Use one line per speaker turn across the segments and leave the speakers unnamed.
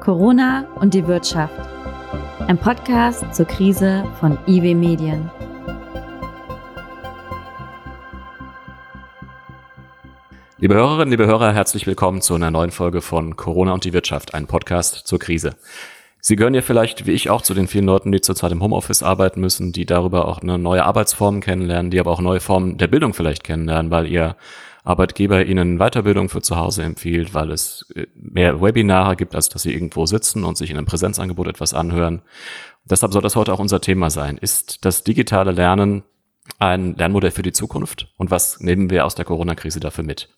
Corona und die Wirtschaft. Ein Podcast zur Krise von IW Medien.
Liebe Hörerinnen, liebe Hörer, herzlich willkommen zu einer neuen Folge von Corona und die Wirtschaft, ein Podcast zur Krise. Sie gehören ja vielleicht, wie ich auch, zu den vielen Leuten, die zurzeit im Homeoffice arbeiten müssen, die darüber auch eine neue Arbeitsform kennenlernen, die aber auch neue Formen der Bildung vielleicht kennenlernen, weil ihr Arbeitgeber ihnen Weiterbildung für zu Hause empfiehlt, weil es äh, mehr Webinare gibt, als dass sie irgendwo sitzen und sich in einem Präsenzangebot etwas anhören. Deshalb soll das heute auch unser Thema sein. Ist das digitale Lernen ein Lernmodell für die Zukunft? Und was nehmen wir aus der Corona-Krise dafür mit?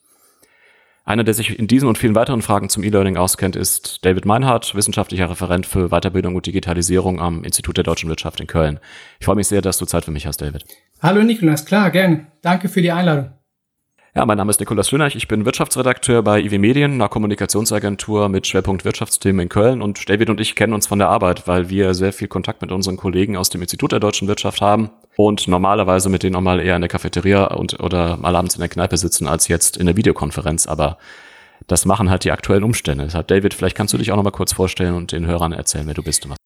Einer, der sich in diesen und vielen weiteren Fragen zum E-Learning auskennt, ist David Meinhardt, wissenschaftlicher Referent für Weiterbildung und Digitalisierung am Institut der deutschen Wirtschaft in Köln. Ich freue mich sehr, dass du Zeit für mich hast, David.
Hallo Nikolas, klar, gerne. Danke für die Einladung.
Ja, mein Name ist Nikolaus Schönach, ich bin Wirtschaftsredakteur bei IW Medien, einer Kommunikationsagentur mit Schwerpunkt Wirtschaftsthemen in Köln und David und ich kennen uns von der Arbeit, weil wir sehr viel Kontakt mit unseren Kollegen aus dem Institut der deutschen Wirtschaft haben und normalerweise mit denen auch mal eher in der Cafeteria und oder mal abends in der Kneipe sitzen als jetzt in der Videokonferenz, aber das machen halt die aktuellen Umstände. Deshalb David, vielleicht kannst du dich auch noch mal kurz vorstellen und den Hörern erzählen, wer du bist und was.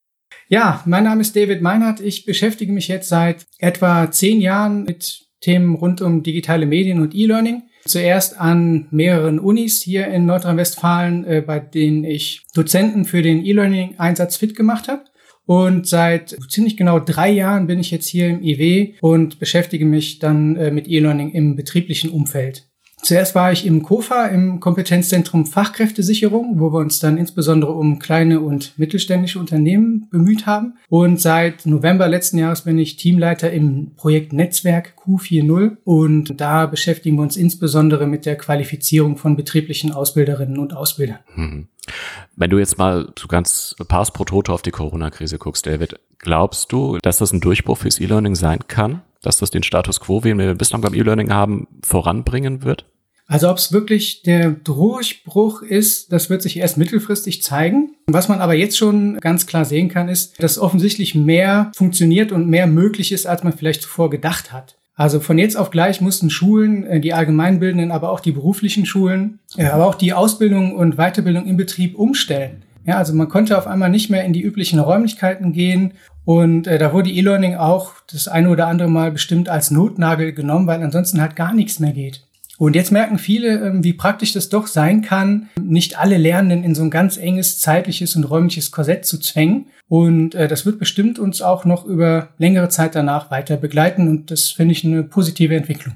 Ja, mein Name ist David Meinhardt. Ich beschäftige mich jetzt seit etwa zehn Jahren mit Themen rund um digitale Medien und E-Learning. Zuerst an mehreren Unis hier in Nordrhein-Westfalen, äh, bei denen ich Dozenten für den E-Learning-Einsatz fit gemacht habe. Und seit ziemlich genau drei Jahren bin ich jetzt hier im IW und beschäftige mich dann äh, mit E-Learning im betrieblichen Umfeld. Zuerst war ich im KOFA, im Kompetenzzentrum Fachkräftesicherung, wo wir uns dann insbesondere um kleine und mittelständische Unternehmen bemüht haben. Und seit November letzten Jahres bin ich Teamleiter im Projekt Netzwerk Q40 und da beschäftigen wir uns insbesondere mit der Qualifizierung von betrieblichen Ausbilderinnen und Ausbildern.
Mhm. Wenn du jetzt mal so ganz pars pro Toto auf die Corona-Krise guckst, David, glaubst du, dass das ein Durchbruch fürs E-Learning sein kann? Dass das den Status quo, wie wir bislang beim E-Learning haben, voranbringen wird?
Also ob es wirklich der Durchbruch ist, das wird sich erst mittelfristig zeigen. Was man aber jetzt schon ganz klar sehen kann, ist, dass offensichtlich mehr funktioniert und mehr möglich ist, als man vielleicht zuvor gedacht hat. Also von jetzt auf gleich mussten Schulen, äh, die allgemeinbildenden, aber auch die beruflichen Schulen, äh, aber auch die Ausbildung und Weiterbildung im Betrieb umstellen. Ja, also man konnte auf einmal nicht mehr in die üblichen Räumlichkeiten gehen und äh, da wurde E-Learning auch das eine oder andere Mal bestimmt als Notnagel genommen, weil ansonsten halt gar nichts mehr geht. Und jetzt merken viele, ähm, wie praktisch das doch sein kann, nicht alle Lernenden in so ein ganz enges zeitliches und räumliches Korsett zu zwängen. Und äh, das wird bestimmt uns auch noch über längere Zeit danach weiter begleiten. Und das finde ich eine positive Entwicklung.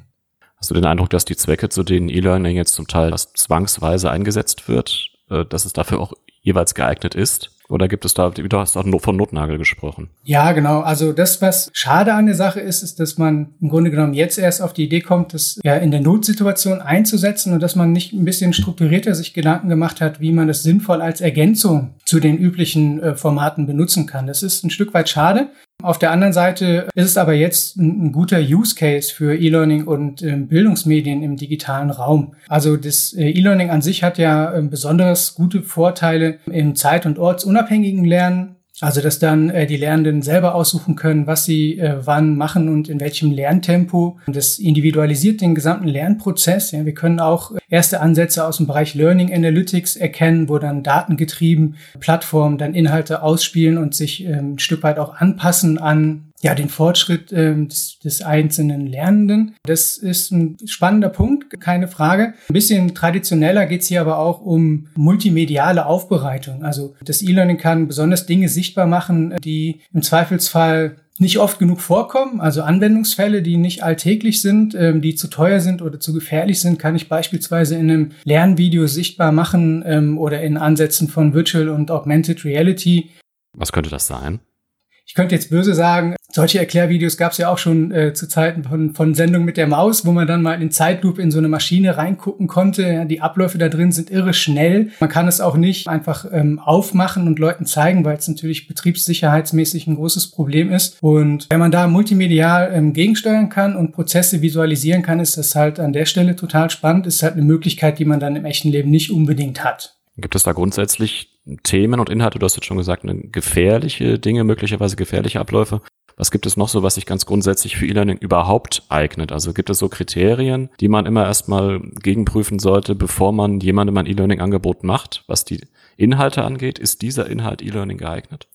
Hast du den Eindruck, dass die Zwecke, zu denen E-Learning jetzt zum Teil zwangsweise eingesetzt wird, äh, dass es dafür auch jeweils geeignet ist? Oder gibt es da, du hast von Notnagel gesprochen?
Ja, genau. Also das, was schade an der Sache ist, ist, dass man im Grunde genommen jetzt erst auf die Idee kommt, das ja in der Notsituation einzusetzen und dass man nicht ein bisschen strukturierter sich Gedanken gemacht hat, wie man das sinnvoll als Ergänzung zu den üblichen äh, Formaten benutzen kann. Das ist ein Stück weit schade. Auf der anderen Seite ist es aber jetzt ein, ein guter Use Case für E-Learning und äh, Bildungsmedien im digitalen Raum. Also das äh, E-Learning an sich hat ja äh, besonders gute Vorteile im zeit- und ortsunabhängigen Lernen. Also, dass dann äh, die Lernenden selber aussuchen können, was sie äh, wann machen und in welchem Lerntempo. Und das individualisiert den gesamten Lernprozess. Ja, wir können auch erste Ansätze aus dem Bereich Learning Analytics erkennen, wo dann datengetrieben Plattformen dann Inhalte ausspielen und sich ähm, ein Stück weit auch anpassen an ja, den Fortschritt ähm, des, des einzelnen Lernenden. Das ist ein spannender Punkt, keine Frage. Ein bisschen traditioneller geht's hier aber auch um multimediale Aufbereitung. Also das E-Learning kann besonders Dinge sichtbar machen, die im Zweifelsfall nicht oft genug vorkommen, also Anwendungsfälle, die nicht alltäglich sind, ähm, die zu teuer sind oder zu gefährlich sind, kann ich beispielsweise in einem Lernvideo sichtbar machen ähm, oder in Ansätzen von Virtual und Augmented Reality.
Was könnte das sein?
Ich könnte jetzt böse sagen, solche Erklärvideos gab es ja auch schon äh, zu Zeiten von, von Sendung mit der Maus, wo man dann mal in Zeitlupe in so eine Maschine reingucken konnte. Ja, die Abläufe da drin sind irre schnell. Man kann es auch nicht einfach ähm, aufmachen und Leuten zeigen, weil es natürlich betriebssicherheitsmäßig ein großes Problem ist. Und wenn man da multimedial ähm, gegensteuern kann und Prozesse visualisieren kann, ist das halt an der Stelle total spannend. Ist halt eine Möglichkeit, die man dann im echten Leben nicht unbedingt hat.
Gibt es da grundsätzlich Themen und Inhalte, du hast jetzt schon gesagt, gefährliche Dinge, möglicherweise gefährliche Abläufe, Was gibt es noch so, was sich ganz grundsätzlich für E-Learning überhaupt eignet? Also gibt es so Kriterien, die man immer erstmal gegenprüfen sollte, bevor man jemandem ein E-Learning-Angebot macht, was die Inhalte angeht? Ist dieser Inhalt E-Learning geeignet?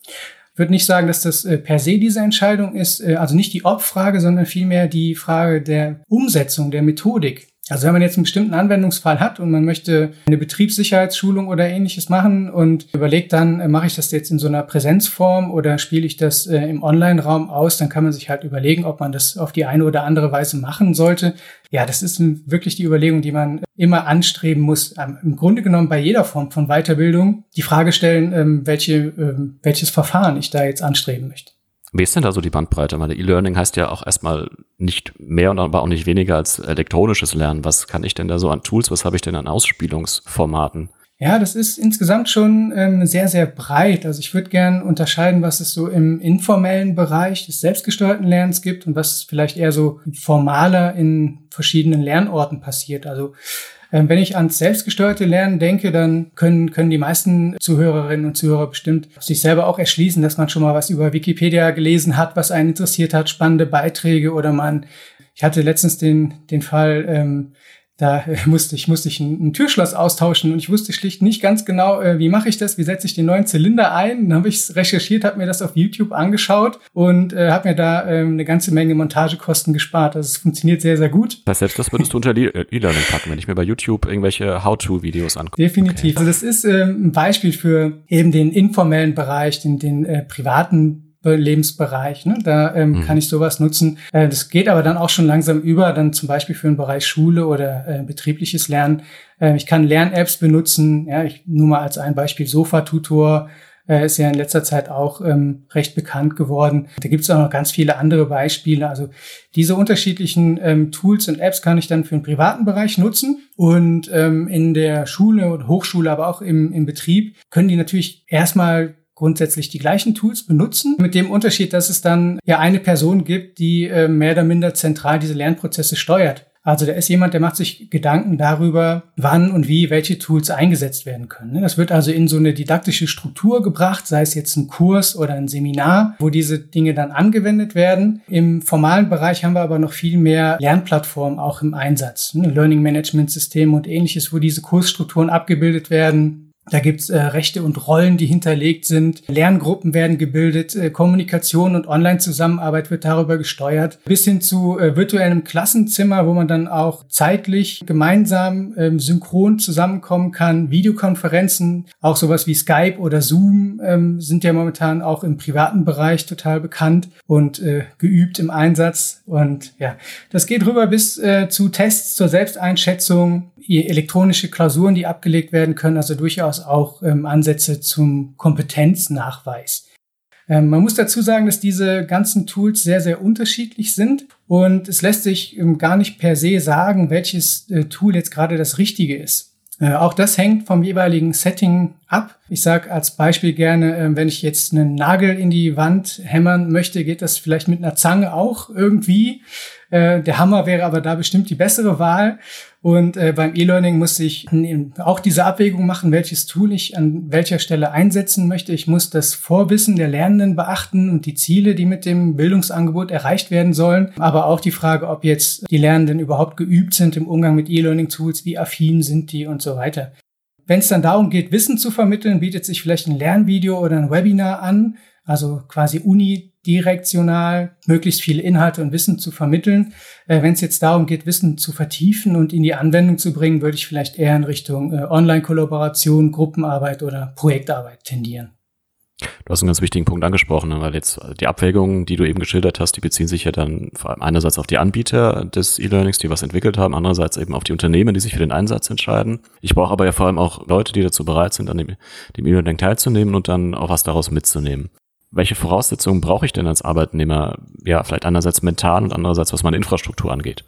Würde nicht sagen, dass das äh, per se diese Entscheidung ist, äh, also nicht die Ob-Frage, sondern vielmehr die Frage der Umsetzung, der Methodik. Also wenn man jetzt einen bestimmten Anwendungsfall hat und man möchte eine Betriebssicherheitsschulung oder ähnliches machen und überlegt dann, äh, mache ich das jetzt in so einer Präsenzform oder spiele ich das äh, im Online-Raum aus, dann kann man sich halt überlegen, ob man das auf die eine oder andere Weise machen sollte. Ja, das ist wirklich die Überlegung, die man immer anstreben muss. Ähm, Im Grunde genommen bei jeder Form von Weiterbildung die Frage stellen, ähm, welche, ähm, welches Verfahren ich da jetzt anstreben möchte.
Wie ist denn da so die Bandbreite? Weil E-Learning heißt ja auch erstmal nicht mehr und aber auch nicht weniger als elektronisches Lernen. Was kann ich denn da so an Tools, was habe ich denn an Ausspielungsformaten?
Ja, das ist insgesamt schon ähm, sehr, sehr breit. Also ich würde gern unterscheiden, was es so im informellen Bereich des selbstgesteuerten Lernens gibt und was vielleicht eher so formaler in verschiedenen Lernorten passiert. Also wenn ich ans selbstgesteuerte Lernen denke, dann können, können die meisten Zuhörerinnen und Zuhörer bestimmt sich selber auch erschließen, dass man schon mal was über Wikipedia gelesen hat, was einen interessiert hat, spannende Beiträge oder man, ich hatte letztens den, den Fall, ähm, da musste ich, musste ich ein, ein, Türschloss austauschen und ich wusste schlicht nicht ganz genau, äh, wie mache ich das, wie setze ich den neuen Zylinder ein. Dann habe ich recherchiert, habe mir das auf YouTube angeschaut und äh, habe mir da äh, eine ganze Menge Montagekosten gespart. Also es funktioniert sehr, sehr gut.
Das heißt, selbst das würdest du unter äh, E-Learning packen, wenn ich mir bei YouTube irgendwelche How-To-Videos angucke.
Definitiv. Okay. Also das ist äh, ein Beispiel für eben den informellen Bereich, den, den äh, privaten Lebensbereich. Ne? Da ähm, mhm. kann ich sowas nutzen. Äh, das geht aber dann auch schon langsam über, dann zum Beispiel für den Bereich Schule oder äh, betriebliches Lernen. Äh, ich kann Lern-Apps benutzen. Ja, ich nur mal als ein Beispiel Sofa-Tutor äh, ist ja in letzter Zeit auch ähm, recht bekannt geworden. Da gibt es auch noch ganz viele andere Beispiele. Also diese unterschiedlichen ähm, Tools und Apps kann ich dann für den privaten Bereich nutzen. Und ähm, in der Schule und Hochschule, aber auch im, im Betrieb, können die natürlich erstmal grundsätzlich die gleichen Tools benutzen, mit dem Unterschied, dass es dann ja eine Person gibt, die äh, mehr oder minder zentral diese Lernprozesse steuert. Also da ist jemand, der macht sich Gedanken darüber, wann und wie welche Tools eingesetzt werden können. Das wird also in so eine didaktische Struktur gebracht, sei es jetzt ein Kurs oder ein Seminar, wo diese Dinge dann angewendet werden. Im formalen Bereich haben wir aber noch viel mehr Lernplattformen auch im Einsatz. Learning Management Systeme und ähnliches, wo diese Kursstrukturen abgebildet werden. Da gibt's äh, Rechte und Rollen, die hinterlegt sind. Lerngruppen werden gebildet, äh, Kommunikation und Online-Zusammenarbeit wird darüber gesteuert. Bis hin zu äh, virtuellem Klassenzimmer, wo man dann auch zeitlich gemeinsam ähm, synchron zusammenkommen kann. Videokonferenzen, auch sowas wie Skype oder Zoom ähm, sind ja momentan auch im privaten Bereich total bekannt und äh, geübt im Einsatz. Und ja, das geht rüber bis äh, zu Tests zur Selbsteinschätzung, elektronische Klausuren, die abgelegt werden können, also durchaus auch ähm, Ansätze zum Kompetenznachweis. Ähm, man muss dazu sagen, dass diese ganzen Tools sehr, sehr unterschiedlich sind und es lässt sich ähm, gar nicht per se sagen, welches äh, Tool jetzt gerade das Richtige ist. Äh, auch das hängt vom jeweiligen Setting ab. Ich sage als Beispiel gerne, äh, wenn ich jetzt einen Nagel in die Wand hämmern möchte, geht das vielleicht mit einer Zange auch irgendwie. Äh, der Hammer wäre aber da bestimmt die bessere Wahl. Und äh, beim E-Learning muss ich auch diese Abwägung machen, welches Tool ich an welcher Stelle einsetzen möchte. Ich muss das Vorwissen der Lernenden beachten und die Ziele, die mit dem Bildungsangebot erreicht werden sollen. Aber auch die Frage, ob jetzt die Lernenden überhaupt geübt sind im Umgang mit E-Learning-Tools, wie affin sind die und so weiter. Wenn es dann darum geht, Wissen zu vermitteln, bietet sich vielleicht ein Lernvideo oder ein Webinar an, also quasi Uni direktional möglichst viele Inhalte und Wissen zu vermitteln. Äh, Wenn es jetzt darum geht, Wissen zu vertiefen und in die Anwendung zu bringen, würde ich vielleicht eher in Richtung äh, Online-Kollaboration, Gruppenarbeit oder Projektarbeit tendieren.
Du hast einen ganz wichtigen Punkt angesprochen, ne, weil jetzt äh, die Abwägungen, die du eben geschildert hast, die beziehen sich ja dann vor allem einerseits auf die Anbieter des E-Learnings, die was entwickelt haben, andererseits eben auf die Unternehmen, die sich für den Einsatz entscheiden. Ich brauche aber ja vor allem auch Leute, die dazu bereit sind, an dem E-Learning teilzunehmen und dann auch was daraus mitzunehmen welche Voraussetzungen brauche ich denn als Arbeitnehmer? Ja, vielleicht einerseits mental und andererseits, was meine Infrastruktur angeht.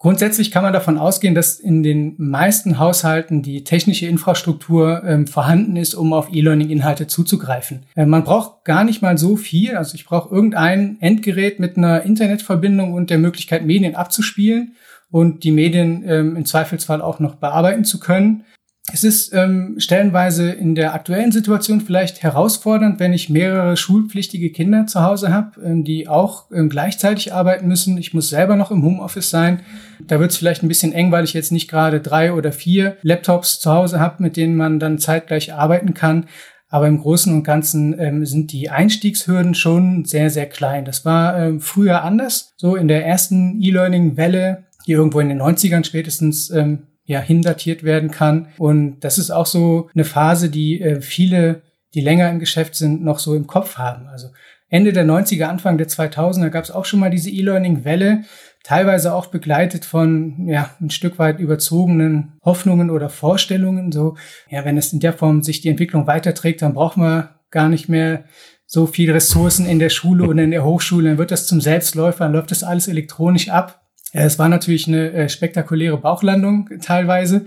Grundsätzlich kann man davon ausgehen, dass in den meisten Haushalten die technische Infrastruktur ähm, vorhanden ist, um auf E-Learning-Inhalte zuzugreifen. Äh, man braucht gar nicht mal so viel. Also ich brauche irgendein Endgerät mit einer Internetverbindung und der Möglichkeit, Medien abzuspielen und die Medien ähm, im Zweifelsfall auch noch bearbeiten zu können. Es ist ähm, stellenweise in der aktuellen Situation vielleicht herausfordernd, wenn ich mehrere schulpflichtige Kinder zu Hause habe, ähm, die auch ähm, gleichzeitig arbeiten müssen. Ich muss selber noch im Homeoffice sein. Da wird es vielleicht ein bisschen eng, weil ich jetzt nicht gerade drei oder vier Laptops zu Hause habe, mit denen man dann zeitgleich arbeiten kann. Aber im Großen und Ganzen ähm, sind die Einstiegshürden schon sehr, sehr klein. Das war ähm, früher anders. So in der ersten E-Learning-Welle, die irgendwo in den 90ern spätestens ähm, ja, hindatiert werden kann. Und das ist auch so eine Phase, die äh, viele, die länger im Geschäft sind, noch so im Kopf haben. Also Ende der 90er, Anfang der 2000er gab es auch schon mal diese E-Learning-Welle, teilweise auch begleitet von ja ein Stück weit überzogenen Hoffnungen oder Vorstellungen. So, ja, wenn es in der Form sich die Entwicklung weiterträgt, dann braucht man gar nicht mehr so viel Ressourcen in der Schule und in der Hochschule, dann wird das zum Selbstläufer, dann läuft das alles elektronisch ab. Es war natürlich eine äh, spektakuläre Bauchlandung teilweise.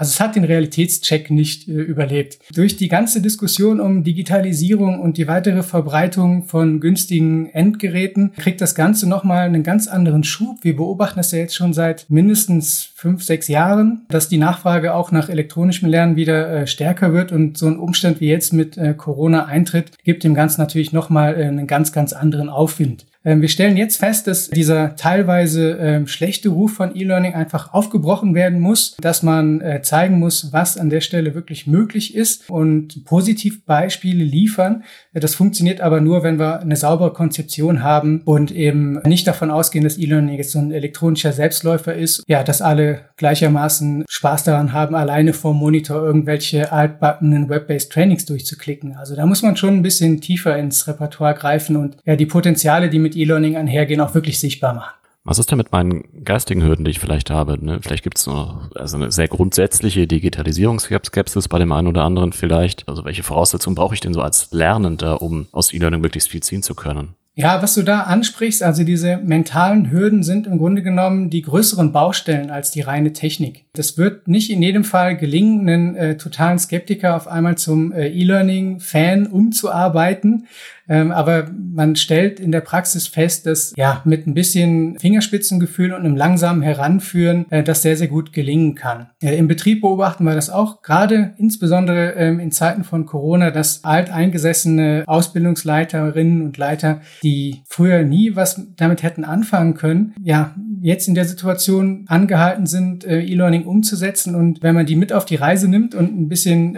Also es hat den Realitätscheck nicht äh, überlebt. Durch die ganze Diskussion um Digitalisierung und die weitere Verbreitung von günstigen Endgeräten kriegt das Ganze nochmal einen ganz anderen Schub. Wir beobachten das ja jetzt schon seit mindestens fünf, sechs Jahren, dass die Nachfrage auch nach elektronischem Lernen wieder äh, stärker wird und so ein Umstand wie jetzt mit äh, Corona eintritt, gibt dem Ganzen natürlich nochmal äh, einen ganz, ganz anderen Aufwind. Ähm, wir stellen jetzt fest, dass dieser teilweise ähm, schlechte Ruf von E-Learning einfach aufgebrochen werden muss, dass man äh, zeigen muss, was an der Stelle wirklich möglich ist und positiv Beispiele liefern. Das funktioniert aber nur, wenn wir eine saubere Konzeption haben und eben nicht davon ausgehen, dass E-Learning jetzt so ein elektronischer Selbstläufer ist. Ja, dass alle gleichermaßen Spaß daran haben, alleine vor Monitor irgendwelche altbackenen Web-based Trainings durchzuklicken. Also da muss man schon ein bisschen tiefer ins Repertoire greifen und ja, die Potenziale, die mit mit E-Learning einhergehen, auch wirklich sichtbar machen.
Was ist denn mit meinen geistigen Hürden, die ich vielleicht habe? Ne? Vielleicht gibt es noch also eine sehr grundsätzliche Digitalisierungsskepsis bei dem einen oder anderen vielleicht. Also welche Voraussetzungen brauche ich denn so als Lernender, um aus E-Learning möglichst viel ziehen zu können?
Ja, was du da ansprichst, also diese mentalen Hürden sind im Grunde genommen die größeren Baustellen als die reine Technik. Das wird nicht in jedem Fall gelingen, einen äh, totalen Skeptiker auf einmal zum äh, E-Learning-Fan umzuarbeiten. Ähm, aber man stellt in der Praxis fest, dass ja mit ein bisschen Fingerspitzengefühl und einem langsamen Heranführen äh, das sehr, sehr gut gelingen kann. Äh, Im Betrieb beobachten wir das auch, gerade insbesondere ähm, in Zeiten von Corona, dass alteingesessene Ausbildungsleiterinnen und Leiter, die früher nie was damit hätten anfangen können, ja, jetzt in der Situation angehalten sind, äh, E-Learning umzusetzen. Und wenn man die mit auf die Reise nimmt und ein bisschen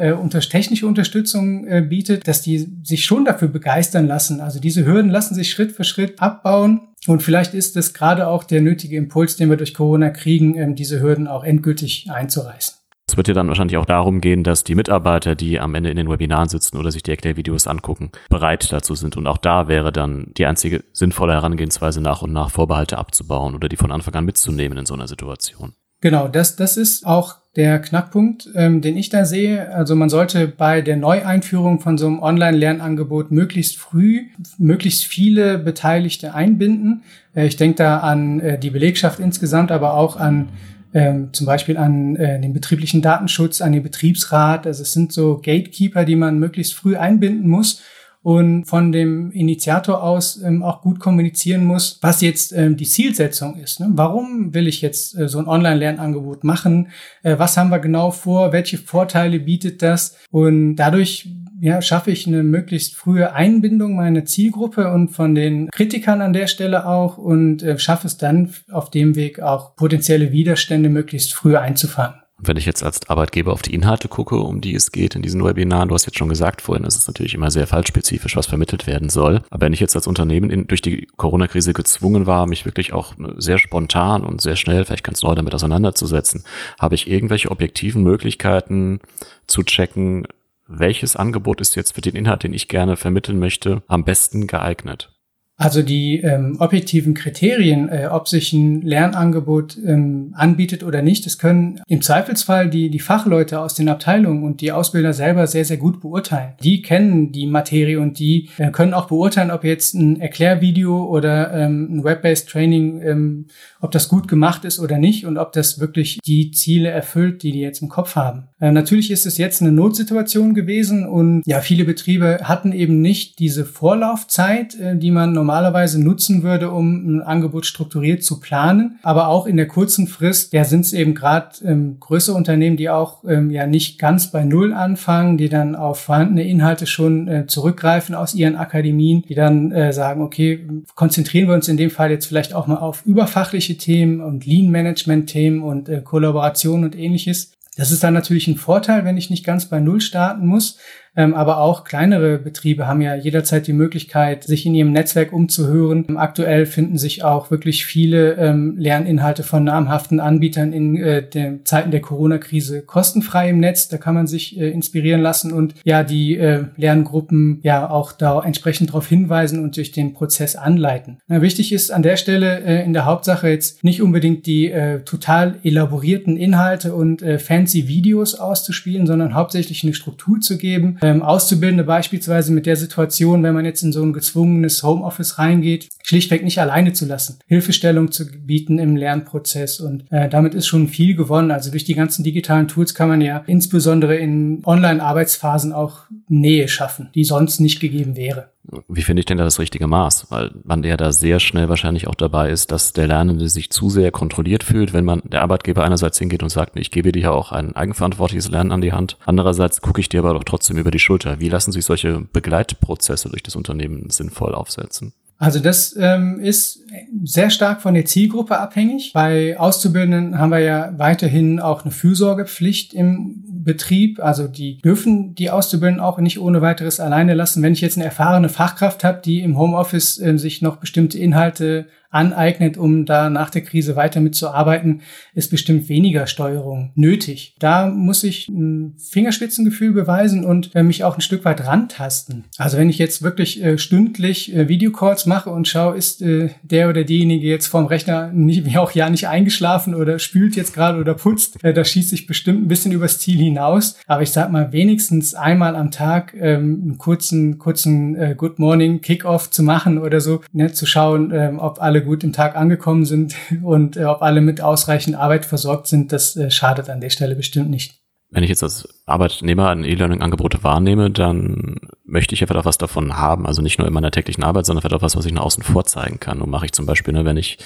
technische Unterstützung bietet, dass die sich schon dafür begeistern lassen. Also diese Hürden lassen sich Schritt für Schritt abbauen. Und vielleicht ist es gerade auch der nötige Impuls, den wir durch Corona kriegen, ähm, diese Hürden auch endgültig einzureißen.
Es wird ja dann wahrscheinlich auch darum gehen, dass die Mitarbeiter, die am Ende in den Webinaren sitzen oder sich die Erklärvideos angucken, bereit dazu sind. Und auch da wäre dann die einzige sinnvolle Herangehensweise, nach und nach Vorbehalte abzubauen oder die von Anfang an mitzunehmen in so einer Situation.
Genau, das, das ist auch der Knackpunkt, ähm, den ich da sehe. Also man sollte bei der Neueinführung von so einem Online-Lernangebot möglichst früh möglichst viele Beteiligte einbinden. Äh, ich denke da an äh, die Belegschaft insgesamt, aber auch an ähm, zum Beispiel an äh, den betrieblichen Datenschutz, an den Betriebsrat. Also es sind so Gatekeeper, die man möglichst früh einbinden muss und von dem Initiator aus ähm, auch gut kommunizieren muss, was jetzt ähm, die Zielsetzung ist. Ne? Warum will ich jetzt äh, so ein Online-Lernangebot machen? Äh, was haben wir genau vor? Welche Vorteile bietet das? Und dadurch ja, schaffe ich eine möglichst frühe Einbindung meiner Zielgruppe und von den Kritikern an der Stelle auch und äh, schaffe es dann auf dem Weg auch potenzielle Widerstände möglichst früh einzufangen.
Wenn ich jetzt als Arbeitgeber auf die Inhalte gucke, um die es geht in diesen Webinaren, du hast jetzt schon gesagt vorhin, es ist natürlich immer sehr fallspezifisch, was vermittelt werden soll. Aber wenn ich jetzt als Unternehmen in, durch die Corona-Krise gezwungen war, mich wirklich auch sehr spontan und sehr schnell, vielleicht ganz neu damit auseinanderzusetzen, habe ich irgendwelche objektiven Möglichkeiten zu checken, welches Angebot ist jetzt für den Inhalt, den ich gerne vermitteln möchte, am besten geeignet?
Also die ähm, objektiven Kriterien, äh, ob sich ein Lernangebot ähm, anbietet oder nicht, das können im Zweifelsfall die, die Fachleute aus den Abteilungen und die Ausbilder selber sehr, sehr gut beurteilen. Die kennen die Materie und die äh, können auch beurteilen, ob jetzt ein Erklärvideo oder ähm, ein Web-based Training, ähm, ob das gut gemacht ist oder nicht und ob das wirklich die Ziele erfüllt, die die jetzt im Kopf haben. Äh, natürlich ist es jetzt eine Notsituation gewesen und ja, viele Betriebe hatten eben nicht diese Vorlaufzeit, äh, die man normalerweise nutzen würde, um ein Angebot strukturiert zu planen. Aber auch in der kurzen Frist, ja, sind es eben gerade ähm, größere Unternehmen, die auch ähm, ja nicht ganz bei Null anfangen, die dann auf vorhandene Inhalte schon äh, zurückgreifen aus ihren Akademien, die dann äh, sagen, okay, konzentrieren wir uns in dem Fall jetzt vielleicht auch mal auf überfachliche Themen und Lean-Management-Themen und äh, Kollaboration und ähnliches. Das ist dann natürlich ein Vorteil, wenn ich nicht ganz bei Null starten muss. Ähm, aber auch kleinere Betriebe haben ja jederzeit die Möglichkeit, sich in ihrem Netzwerk umzuhören. Ähm, aktuell finden sich auch wirklich viele ähm, Lerninhalte von namhaften Anbietern in äh, den Zeiten der Corona-Krise kostenfrei im Netz. Da kann man sich äh, inspirieren lassen und ja die äh, Lerngruppen ja auch da entsprechend darauf hinweisen und durch den Prozess anleiten. Wichtig ist an der Stelle in der Hauptsache jetzt nicht unbedingt die total elaborierten Inhalte und fancy Videos auszuspielen, sondern hauptsächlich eine Struktur zu geben, ähm, Auszubildende beispielsweise mit der Situation, wenn man jetzt in so ein gezwungenes Homeoffice reingeht, schlichtweg nicht alleine zu lassen, Hilfestellung zu bieten im Lernprozess und äh, damit ist schon viel gewonnen. Also durch die ganzen digitalen Tools kann man ja insbesondere in Online-Arbeitsphasen auch Nähe schaffen, die sonst nicht gegeben wäre.
Wie finde ich denn da das richtige Maß? Weil man ja da sehr schnell wahrscheinlich auch dabei ist, dass der Lernende sich zu sehr kontrolliert fühlt, wenn man der Arbeitgeber einerseits hingeht und sagt, ich gebe dir ja auch ein eigenverantwortliches Lernen an die Hand. Andererseits gucke ich dir aber doch trotzdem über die Schulter. Wie lassen sich solche Begleitprozesse durch das Unternehmen sinnvoll aufsetzen?
Also das ähm, ist sehr stark von der Zielgruppe abhängig. Bei Auszubildenden haben wir ja weiterhin auch eine Fürsorgepflicht im Betrieb. Also die dürfen die Auszubildenden auch nicht ohne weiteres alleine lassen. Wenn ich jetzt eine erfahrene Fachkraft habe, die im Homeoffice äh, sich noch bestimmte Inhalte aneignet, um da nach der Krise weiter mitzuarbeiten, ist bestimmt weniger Steuerung nötig. Da muss ich ein Fingerspitzengefühl beweisen und äh, mich auch ein Stück weit rantasten. Also wenn ich jetzt wirklich äh, stündlich äh, Videocalls mache und schaue, ist äh, der oder diejenige jetzt vorm Rechner nicht, wie auch ja nicht eingeschlafen oder spült jetzt gerade oder putzt, da schießt sich bestimmt ein bisschen übers Ziel hinaus. Aber ich sag mal, wenigstens einmal am Tag ähm, einen kurzen, kurzen Good Morning Kickoff zu machen oder so, ne, zu schauen, ähm, ob alle gut im Tag angekommen sind und äh, ob alle mit ausreichend Arbeit versorgt sind, das äh, schadet an der Stelle bestimmt nicht.
Wenn ich jetzt als Arbeitnehmer ein E-Learning-Angebote wahrnehme, dann möchte ich ja vielleicht auch was davon haben. Also nicht nur in meiner täglichen Arbeit, sondern vielleicht auch was, was ich nach außen vorzeigen kann. Und mache ich zum Beispiel, ne, wenn ich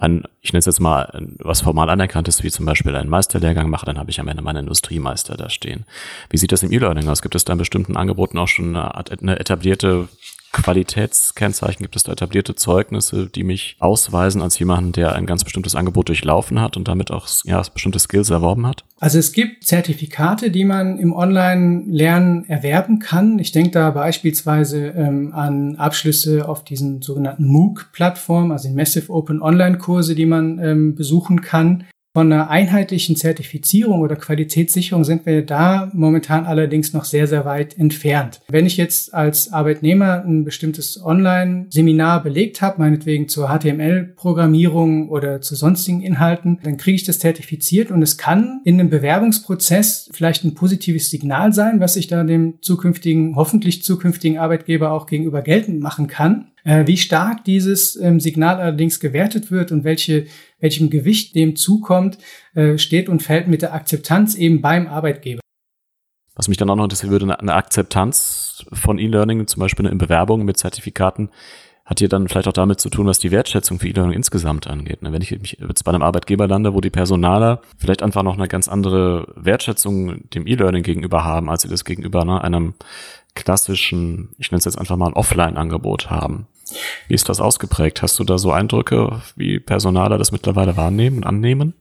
ein, ich nenne es jetzt mal, was formal anerkannt ist, wie zum Beispiel einen Meisterlehrgang mache, dann habe ich am Ende meinen Industriemeister da stehen. Wie sieht das im E-Learning aus? Gibt es da in bestimmten Angeboten auch schon eine, eine etablierte Qualitätskennzeichen? Gibt es da etablierte Zeugnisse, die mich ausweisen als jemanden, der ein ganz bestimmtes Angebot durchlaufen hat und damit auch ja, bestimmte Skills erworben hat?
Also es gibt Zertifikate, die man im Online-Lernen erwerben kann. Ich denke da beispielsweise ähm, an Abschlüsse auf diesen sogenannten MOOC-Plattformen, also Massive Open Online-Kurse, die man ähm, besuchen kann. Von einer einheitlichen Zertifizierung oder Qualitätssicherung sind wir da momentan allerdings noch sehr, sehr weit entfernt. Wenn ich jetzt als Arbeitnehmer ein bestimmtes Online-Seminar belegt habe, meinetwegen zur HTML-Programmierung oder zu sonstigen Inhalten, dann kriege ich das zertifiziert und es kann in einem Bewerbungsprozess vielleicht ein positives Signal sein, was ich da dem zukünftigen, hoffentlich zukünftigen Arbeitgeber auch gegenüber geltend machen kann. Äh, wie stark dieses ähm, Signal allerdings gewertet wird und welche, welchem Gewicht dem zukommt, äh, steht und fällt mit der Akzeptanz eben beim Arbeitgeber.
Was mich dann auch noch interessieren würde, eine Akzeptanz von E-Learning, zum Beispiel in Bewerbungen mit Zertifikaten, hat hier dann vielleicht auch damit zu tun, was die Wertschätzung für E-Learning insgesamt angeht. Ne? Wenn ich mich jetzt bei einem Arbeitgeber lande, wo die Personaler vielleicht einfach noch eine ganz andere Wertschätzung dem E-Learning gegenüber haben, als sie das gegenüber ne, einem klassischen, ich nenne es jetzt einfach mal ein Offline-Angebot haben. Wie ist das ausgeprägt? Hast du da so Eindrücke, wie Personaler das mittlerweile wahrnehmen und annehmen?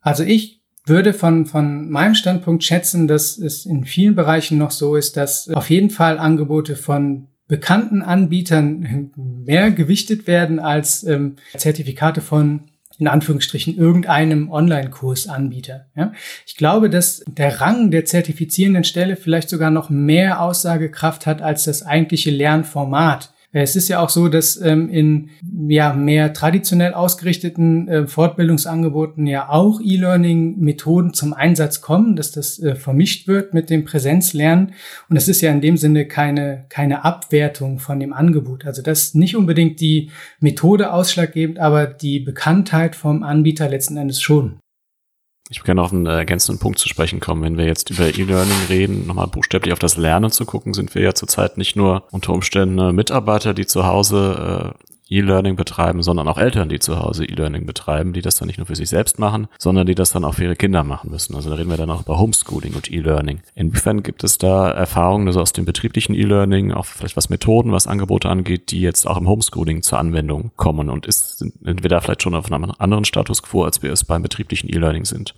Also ich würde von, von meinem Standpunkt schätzen, dass es in vielen Bereichen noch so ist, dass auf jeden Fall Angebote von bekannten Anbietern mehr gewichtet werden als ähm, Zertifikate von in Anführungsstrichen irgendeinem Online-Kursanbieter. Ja? Ich glaube, dass der Rang der zertifizierenden Stelle vielleicht sogar noch mehr Aussagekraft hat als das eigentliche Lernformat. Es ist ja auch so, dass ähm, in ja, mehr traditionell ausgerichteten äh, Fortbildungsangeboten ja auch E-Learning-Methoden zum Einsatz kommen, dass das äh, vermischt wird mit dem Präsenzlernen. Und es ist ja in dem Sinne keine, keine Abwertung von dem Angebot. Also das ist nicht unbedingt die Methode ausschlaggebend, aber die Bekanntheit vom Anbieter letzten Endes schon.
Ich gerne auf einen ergänzenden Punkt zu sprechen kommen. Wenn wir jetzt über E-Learning reden, nochmal buchstäblich auf das Lernen zu gucken, sind wir ja zurzeit nicht nur unter Umständen Mitarbeiter, die zu Hause äh, E-Learning betreiben, sondern auch Eltern, die zu Hause E-Learning betreiben, die das dann nicht nur für sich selbst machen, sondern die das dann auch für ihre Kinder machen müssen. Also da reden wir dann auch über Homeschooling und E-Learning. Inwiefern gibt es da Erfahrungen also aus dem betrieblichen E-Learning, auch vielleicht was Methoden, was Angebote angeht, die jetzt auch im Homeschooling zur Anwendung kommen? Und ist, sind wir da vielleicht schon auf einem anderen Status quo, als wir es beim betrieblichen E-Learning sind?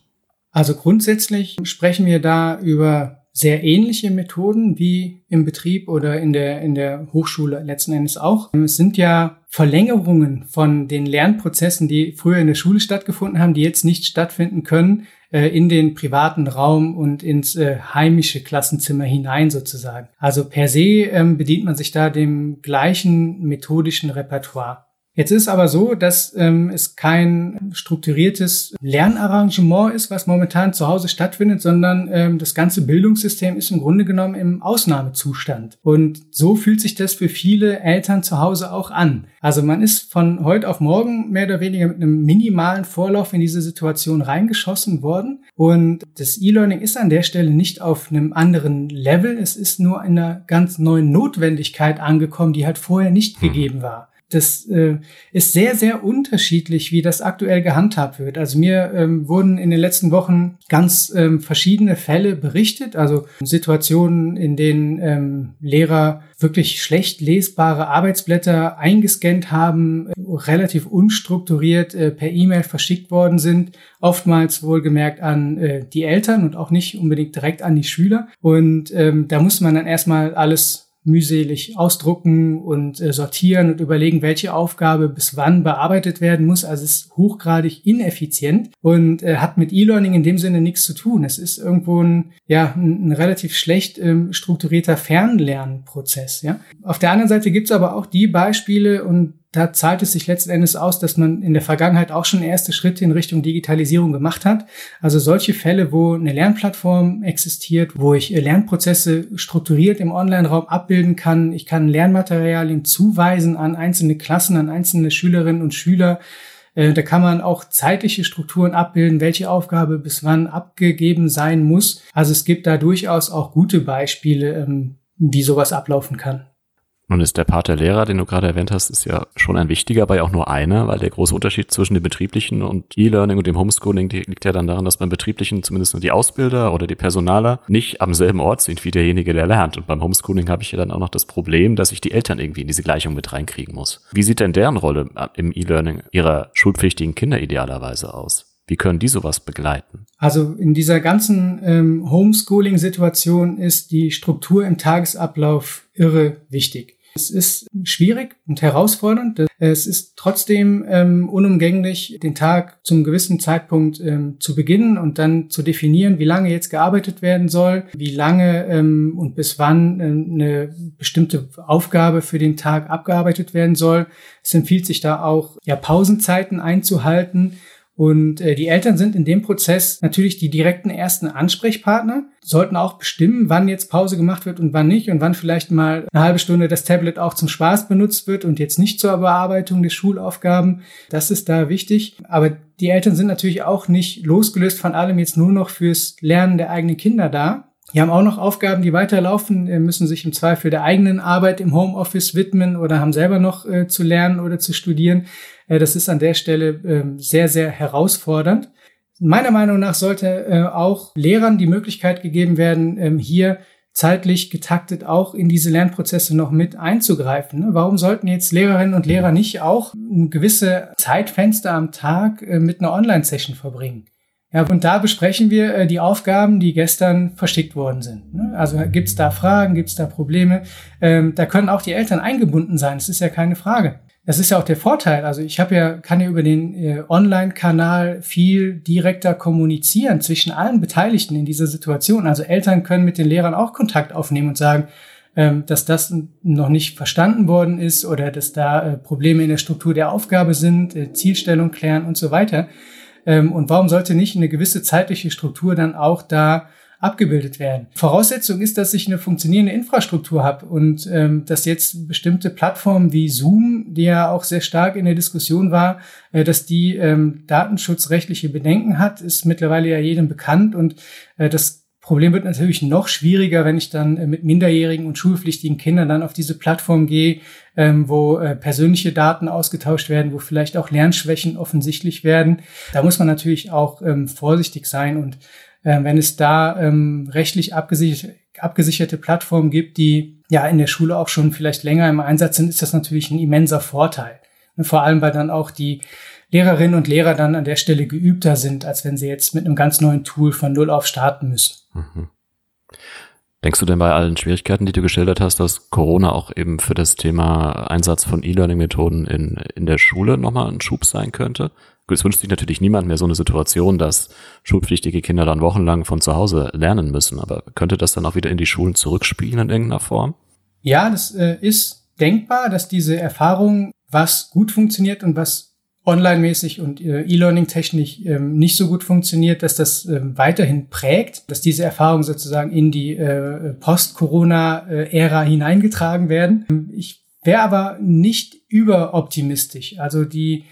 Also grundsätzlich sprechen wir da über sehr ähnliche Methoden wie im Betrieb oder in der, in der Hochschule letzten Endes auch. Es sind ja Verlängerungen von den Lernprozessen, die früher in der Schule stattgefunden haben, die jetzt nicht stattfinden können, äh, in den privaten Raum und ins äh, heimische Klassenzimmer hinein sozusagen. Also per se ähm, bedient man sich da dem gleichen methodischen Repertoire. Jetzt ist aber so, dass ähm, es kein strukturiertes Lernarrangement ist, was momentan zu Hause stattfindet, sondern ähm, das ganze Bildungssystem ist im Grunde genommen im Ausnahmezustand. Und so fühlt sich das für viele Eltern zu Hause auch an. Also man ist von heute auf morgen mehr oder weniger mit einem minimalen Vorlauf in diese Situation reingeschossen worden. Und das E-Learning ist an der Stelle nicht auf einem anderen Level. Es ist nur in einer ganz neuen Notwendigkeit angekommen, die halt vorher nicht hm. gegeben war das äh, ist sehr, sehr unterschiedlich, wie das aktuell gehandhabt wird. Also mir ähm, wurden in den letzten Wochen ganz ähm, verschiedene Fälle berichtet, also Situationen, in denen ähm, Lehrer wirklich schlecht lesbare Arbeitsblätter eingescannt haben, äh, relativ unstrukturiert äh, per E-Mail verschickt worden sind, oftmals wohlgemerkt an äh, die Eltern und auch nicht unbedingt direkt an die Schüler. Und ähm, da muss man dann erstmal alles mühselig ausdrucken und äh, sortieren und überlegen, welche Aufgabe bis wann bearbeitet werden muss. Also es ist hochgradig ineffizient und äh, hat mit E-Learning in dem Sinne nichts zu tun. Es ist irgendwo ein, ja, ein, ein relativ schlecht ähm, strukturierter Fernlernprozess. Ja? Auf der anderen Seite gibt's aber auch die Beispiele und da zahlt es sich letzten Endes aus, dass man in der Vergangenheit auch schon erste Schritte in Richtung Digitalisierung gemacht hat. Also solche Fälle, wo eine Lernplattform existiert, wo ich Lernprozesse strukturiert im Online-Raum abbilden kann. Ich kann Lernmaterialien zuweisen an einzelne Klassen, an einzelne Schülerinnen und Schüler. Äh, da kann man auch zeitliche Strukturen abbilden, welche Aufgabe bis wann abgegeben sein muss. Also es gibt da durchaus auch gute Beispiele, ähm, wie sowas ablaufen kann.
Nun ist der Part der Lehrer, den du gerade erwähnt hast, ist ja schon ein wichtiger, aber ja auch nur einer, weil der große Unterschied zwischen dem betrieblichen und E-Learning und dem Homeschooling liegt ja dann daran, dass beim betrieblichen zumindest nur die Ausbilder oder die Personaler nicht am selben Ort sind wie derjenige, der lernt. Und beim Homeschooling habe ich ja dann auch noch das Problem, dass ich die Eltern irgendwie in diese Gleichung mit reinkriegen muss. Wie sieht denn deren Rolle im E-Learning ihrer schulpflichtigen Kinder idealerweise aus? Wie können die sowas begleiten?
Also in dieser ganzen ähm, Homeschooling-Situation ist die Struktur im Tagesablauf irre wichtig. Es ist schwierig und herausfordernd. Es ist trotzdem ähm, unumgänglich, den Tag zum gewissen Zeitpunkt ähm, zu beginnen und dann zu definieren, wie lange jetzt gearbeitet werden soll, wie lange ähm, und bis wann äh, eine bestimmte Aufgabe für den Tag abgearbeitet werden soll. Es empfiehlt sich da auch, ja, Pausenzeiten einzuhalten und äh, die Eltern sind in dem Prozess natürlich die direkten ersten Ansprechpartner, sollten auch bestimmen, wann jetzt Pause gemacht wird und wann nicht und wann vielleicht mal eine halbe Stunde das Tablet auch zum Spaß benutzt wird und jetzt nicht zur Bearbeitung der Schulaufgaben. Das ist da wichtig. Aber die Eltern sind natürlich auch nicht losgelöst von allem jetzt nur noch fürs Lernen der eigenen Kinder da. Die haben auch noch Aufgaben, die weiterlaufen, müssen sich im Zweifel der eigenen Arbeit im Homeoffice widmen oder haben selber noch äh, zu lernen oder zu studieren. Äh, das ist an der Stelle äh, sehr, sehr herausfordernd. Meiner Meinung nach sollte äh, auch Lehrern die Möglichkeit gegeben werden, ähm, hier zeitlich getaktet auch in diese Lernprozesse noch mit einzugreifen. Ne? Warum sollten jetzt Lehrerinnen und Lehrer nicht auch ein gewisse Zeitfenster am Tag äh, mit einer Online-Session verbringen? Ja, und da besprechen wir die Aufgaben, die gestern verschickt worden sind. Ne? Also gibt es da Fragen, gibt es da Probleme? Ähm, da können auch die Eltern eingebunden sein, das ist ja keine Frage. Das ist ja auch der Vorteil. Also ich habe ja, kann ja über den äh, Online-Kanal viel direkter kommunizieren zwischen allen Beteiligten in dieser Situation. Also Eltern können mit den Lehrern auch Kontakt aufnehmen und sagen, ähm, dass das noch nicht verstanden worden ist oder dass da äh, Probleme in der Struktur der Aufgabe sind, äh, Zielstellung klären und so weiter. Ähm, und warum sollte nicht eine gewisse zeitliche Struktur dann auch da abgebildet werden. Voraussetzung ist, dass ich eine funktionierende Infrastruktur habe und ähm, dass jetzt bestimmte Plattformen wie Zoom, die ja auch sehr stark in der Diskussion war, äh, dass die ähm, datenschutzrechtliche Bedenken hat, ist mittlerweile ja jedem bekannt und äh, das Problem wird natürlich noch schwieriger, wenn ich dann äh, mit minderjährigen und schulpflichtigen Kindern dann auf diese Plattform gehe, ähm, wo äh, persönliche Daten ausgetauscht werden, wo vielleicht auch Lernschwächen offensichtlich werden. Da muss man natürlich auch ähm, vorsichtig sein und wenn es da ähm, rechtlich abgesichert, abgesicherte Plattformen gibt, die ja in der Schule auch schon vielleicht länger im Einsatz sind, ist das natürlich ein immenser Vorteil. Vor allem, weil dann auch die Lehrerinnen und Lehrer dann an der Stelle geübter sind, als wenn sie jetzt mit einem ganz neuen Tool von Null auf starten müssen. Mhm.
Denkst du denn bei allen Schwierigkeiten, die du geschildert hast, dass Corona auch eben für das Thema Einsatz von E-Learning-Methoden in, in der Schule nochmal ein Schub sein könnte? Es wünscht sich natürlich niemand mehr so eine Situation, dass schulpflichtige Kinder dann wochenlang von zu Hause lernen müssen. Aber könnte das dann auch wieder in die Schulen zurückspielen in irgendeiner Form?
Ja, das äh, ist denkbar, dass diese Erfahrung, was gut funktioniert und was online-mäßig und äh, E-Learning-technisch ähm, nicht so gut funktioniert, dass das ähm, weiterhin prägt, dass diese Erfahrungen sozusagen in die äh, Post-Corona-Ära hineingetragen werden. Ich wäre aber nicht überoptimistisch. Also die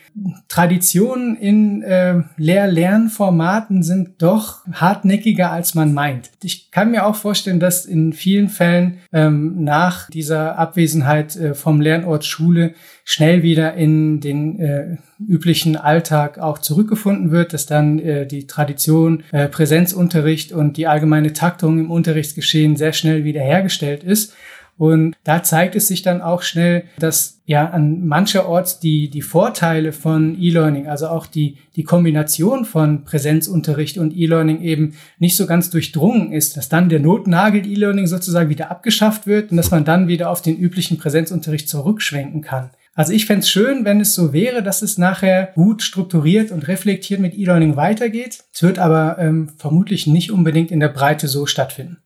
Traditionen in äh, Lehr-Lernformaten sind doch hartnäckiger, als man meint. Ich kann mir auch vorstellen, dass in vielen Fällen ähm, nach dieser Abwesenheit äh, vom Lernort Schule schnell wieder in den äh, üblichen Alltag auch zurückgefunden wird, dass dann äh, die Tradition äh, Präsenzunterricht und die allgemeine Taktung im Unterrichtsgeschehen sehr schnell wiederhergestellt ist. Und da zeigt es sich dann auch schnell, dass ja an mancherorts die, die Vorteile von E-Learning, also auch die, die Kombination von Präsenzunterricht und E-Learning eben nicht so ganz durchdrungen ist, dass dann der Notnagel E-Learning sozusagen wieder abgeschafft wird und dass man dann wieder auf den üblichen Präsenzunterricht zurückschwenken kann. Also ich fände es schön, wenn es so wäre, dass es nachher gut strukturiert und reflektiert mit E-Learning weitergeht. Es wird aber ähm, vermutlich nicht unbedingt in der Breite so stattfinden.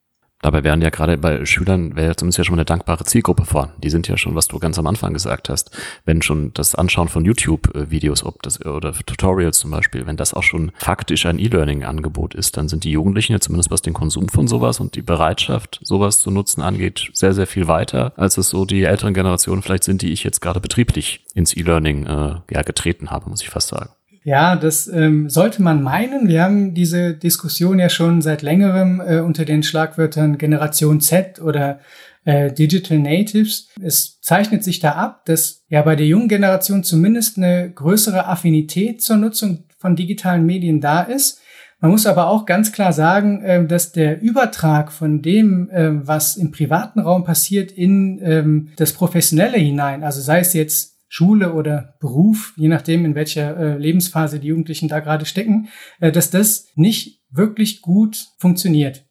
Dabei wären ja gerade bei Schülern, wäre zumindest ja schon eine dankbare Zielgruppe vor. Die sind ja schon, was du ganz am Anfang gesagt hast, wenn schon das Anschauen von YouTube-Videos, ob das oder Tutorials zum Beispiel, wenn das auch schon faktisch ein E-Learning-Angebot ist, dann sind die Jugendlichen ja zumindest was den Konsum von sowas und die Bereitschaft, sowas zu nutzen angeht, sehr, sehr viel weiter, als es so die älteren Generationen vielleicht sind, die ich jetzt gerade betrieblich ins E-Learning äh, ja, getreten habe, muss ich fast sagen.
Ja, das ähm, sollte man meinen. Wir haben diese Diskussion ja schon seit längerem äh, unter den Schlagwörtern Generation Z oder äh, Digital Natives. Es zeichnet sich da ab, dass ja bei der jungen Generation zumindest eine größere Affinität zur Nutzung von digitalen Medien da ist. Man muss aber auch ganz klar sagen, äh, dass der Übertrag von dem, äh, was im privaten Raum passiert, in ähm, das Professionelle hinein, also sei es jetzt Schule oder Beruf, je nachdem, in welcher äh, Lebensphase die Jugendlichen da gerade stecken, äh, dass das nicht wirklich gut funktioniert.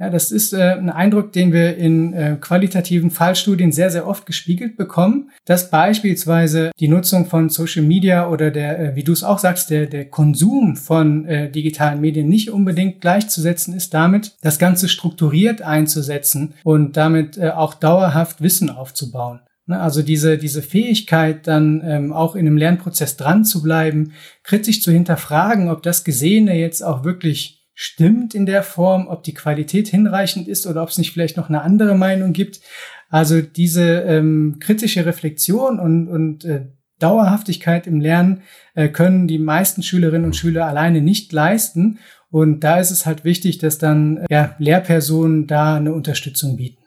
Ja, das ist äh, ein Eindruck, den wir in äh, qualitativen Fallstudien sehr, sehr oft gespiegelt bekommen, dass beispielsweise die Nutzung von Social Media oder der, äh, wie du es auch sagst, der, der Konsum von äh, digitalen Medien nicht unbedingt gleichzusetzen ist damit, das Ganze strukturiert einzusetzen und damit äh, auch dauerhaft Wissen aufzubauen. Ne, also diese, diese Fähigkeit, dann ähm, auch in einem Lernprozess dran zu bleiben, kritisch zu hinterfragen, ob das Gesehene jetzt auch wirklich stimmt in der Form, ob die Qualität hinreichend ist oder ob es nicht vielleicht noch eine andere Meinung gibt. Also diese ähm, kritische Reflexion und, und äh, Dauerhaftigkeit im Lernen äh, können die meisten Schülerinnen und Schüler alleine nicht leisten. Und da ist es halt wichtig, dass dann äh, ja, Lehrpersonen da eine Unterstützung bieten.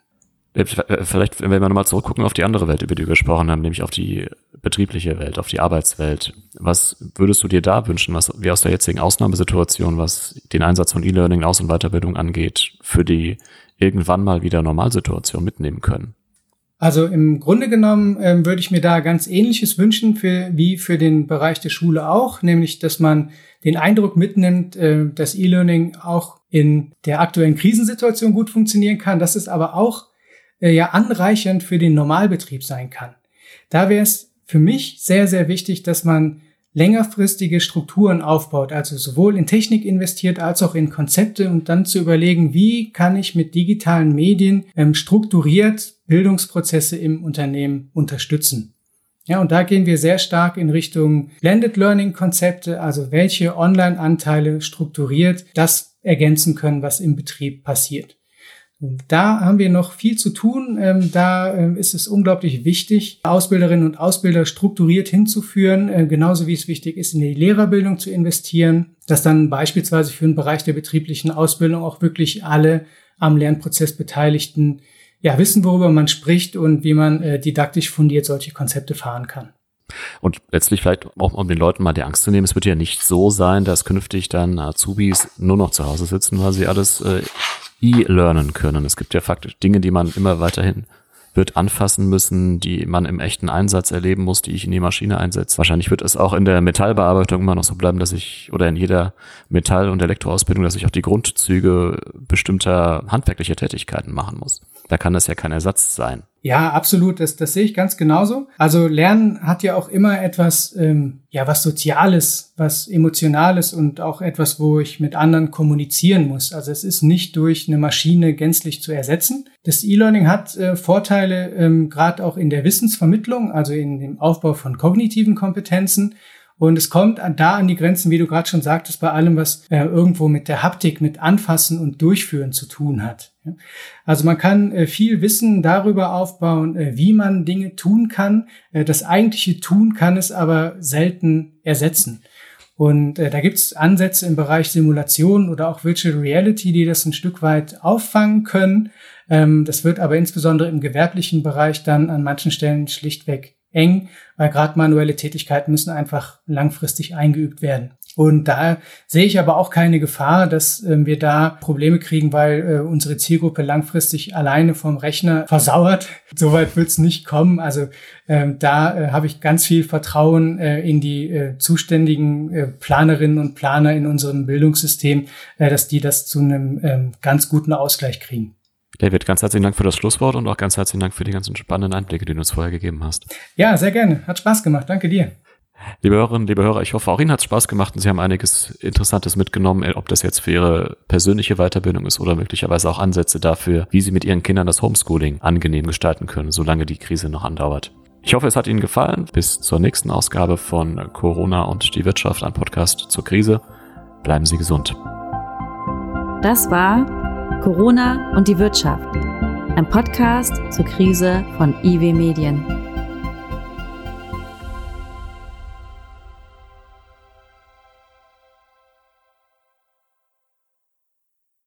Äh, äh, vielleicht, wenn wir nochmal zurückgucken auf die andere Welt, über die wir gesprochen haben, nämlich auf die betriebliche Welt, auf die Arbeitswelt. Was würdest du dir da wünschen, was wie aus der jetzigen Ausnahmesituation, was den Einsatz von E-Learning, Aus- und Weiterbildung angeht, für die irgendwann mal wieder Normalsituation mitnehmen können?
Also im Grunde genommen ähm, würde ich mir da ganz Ähnliches wünschen für, wie für den Bereich der Schule auch, nämlich dass man den Eindruck mitnimmt, äh, dass E-Learning auch in der aktuellen Krisensituation gut funktionieren kann, dass es aber auch äh, ja anreichernd für den Normalbetrieb sein kann. Da wäre es für mich sehr, sehr wichtig, dass man längerfristige Strukturen aufbaut, also sowohl in Technik investiert als auch in Konzepte und dann zu überlegen, wie kann ich mit digitalen Medien ähm, strukturiert Bildungsprozesse im Unternehmen unterstützen. Ja, und da gehen wir sehr stark in Richtung Blended Learning Konzepte, also welche Online-Anteile strukturiert das ergänzen können, was im Betrieb passiert. Da haben wir noch viel zu tun. Ähm, da ähm, ist es unglaublich wichtig, Ausbilderinnen und Ausbilder strukturiert hinzuführen, äh, genauso wie es wichtig ist, in die Lehrerbildung zu investieren, dass dann beispielsweise für den Bereich der betrieblichen Ausbildung auch wirklich alle am Lernprozess Beteiligten ja, wissen, worüber man spricht und wie man äh, didaktisch fundiert solche Konzepte fahren kann.
Und letztlich vielleicht auch, um den Leuten mal die Angst zu nehmen, es wird ja nicht so sein, dass künftig dann Azubis nur noch zu Hause sitzen, weil sie alles äh, e-lernen können. Es gibt ja faktisch Dinge, die man immer weiterhin wird anfassen müssen, die man im echten Einsatz erleben muss, die ich in die Maschine einsetze. Wahrscheinlich wird es auch in der Metallbearbeitung immer noch so bleiben, dass ich, oder in jeder Metall- und Elektroausbildung, dass ich auch die Grundzüge bestimmter handwerklicher Tätigkeiten machen muss. Da kann das ja kein Ersatz sein.
Ja, absolut. Das, das sehe ich ganz genauso. Also Lernen hat ja auch immer etwas, ähm, ja, was Soziales, was Emotionales und auch etwas, wo ich mit anderen kommunizieren muss. Also es ist nicht durch eine Maschine gänzlich zu ersetzen. Das E-Learning hat äh, Vorteile, ähm, gerade auch in der Wissensvermittlung, also in dem Aufbau von kognitiven Kompetenzen. Und es kommt da an die Grenzen, wie du gerade schon sagtest, bei allem, was äh, irgendwo mit der Haptik, mit Anfassen und Durchführen zu tun hat. Also man kann äh, viel Wissen darüber aufbauen, äh, wie man Dinge tun kann. Äh, das eigentliche Tun kann es aber selten ersetzen. Und äh, da gibt es Ansätze im Bereich Simulation oder auch Virtual Reality, die das ein Stück weit auffangen können. Ähm, das wird aber insbesondere im gewerblichen Bereich dann an manchen Stellen schlichtweg eng, weil gerade manuelle Tätigkeiten müssen einfach langfristig eingeübt werden. Und da sehe ich aber auch keine Gefahr, dass äh, wir da Probleme kriegen, weil äh, unsere Zielgruppe langfristig alleine vom Rechner versauert. Soweit wird es nicht kommen. Also ähm, da äh, habe ich ganz viel Vertrauen äh, in die zuständigen Planerinnen und Planer in unserem Bildungssystem, dass die das zu einem äh, ganz guten Ausgleich kriegen.
David, ganz herzlichen Dank für das Schlusswort und auch ganz herzlichen Dank für die ganzen spannenden Einblicke, die du uns vorher gegeben hast.
Ja, sehr gerne. Hat Spaß gemacht. Danke dir.
Liebe Hörerinnen, liebe Hörer, ich hoffe, auch Ihnen hat es Spaß gemacht und Sie haben einiges Interessantes mitgenommen, ob das jetzt für Ihre persönliche Weiterbildung ist oder möglicherweise auch Ansätze dafür, wie Sie mit Ihren Kindern das Homeschooling angenehm gestalten können, solange die Krise noch andauert. Ich hoffe, es hat Ihnen gefallen. Bis zur nächsten Ausgabe von Corona und die Wirtschaft, ein Podcast zur Krise. Bleiben Sie gesund.
Das war Corona und die Wirtschaft. Ein Podcast zur Krise von IW Medien.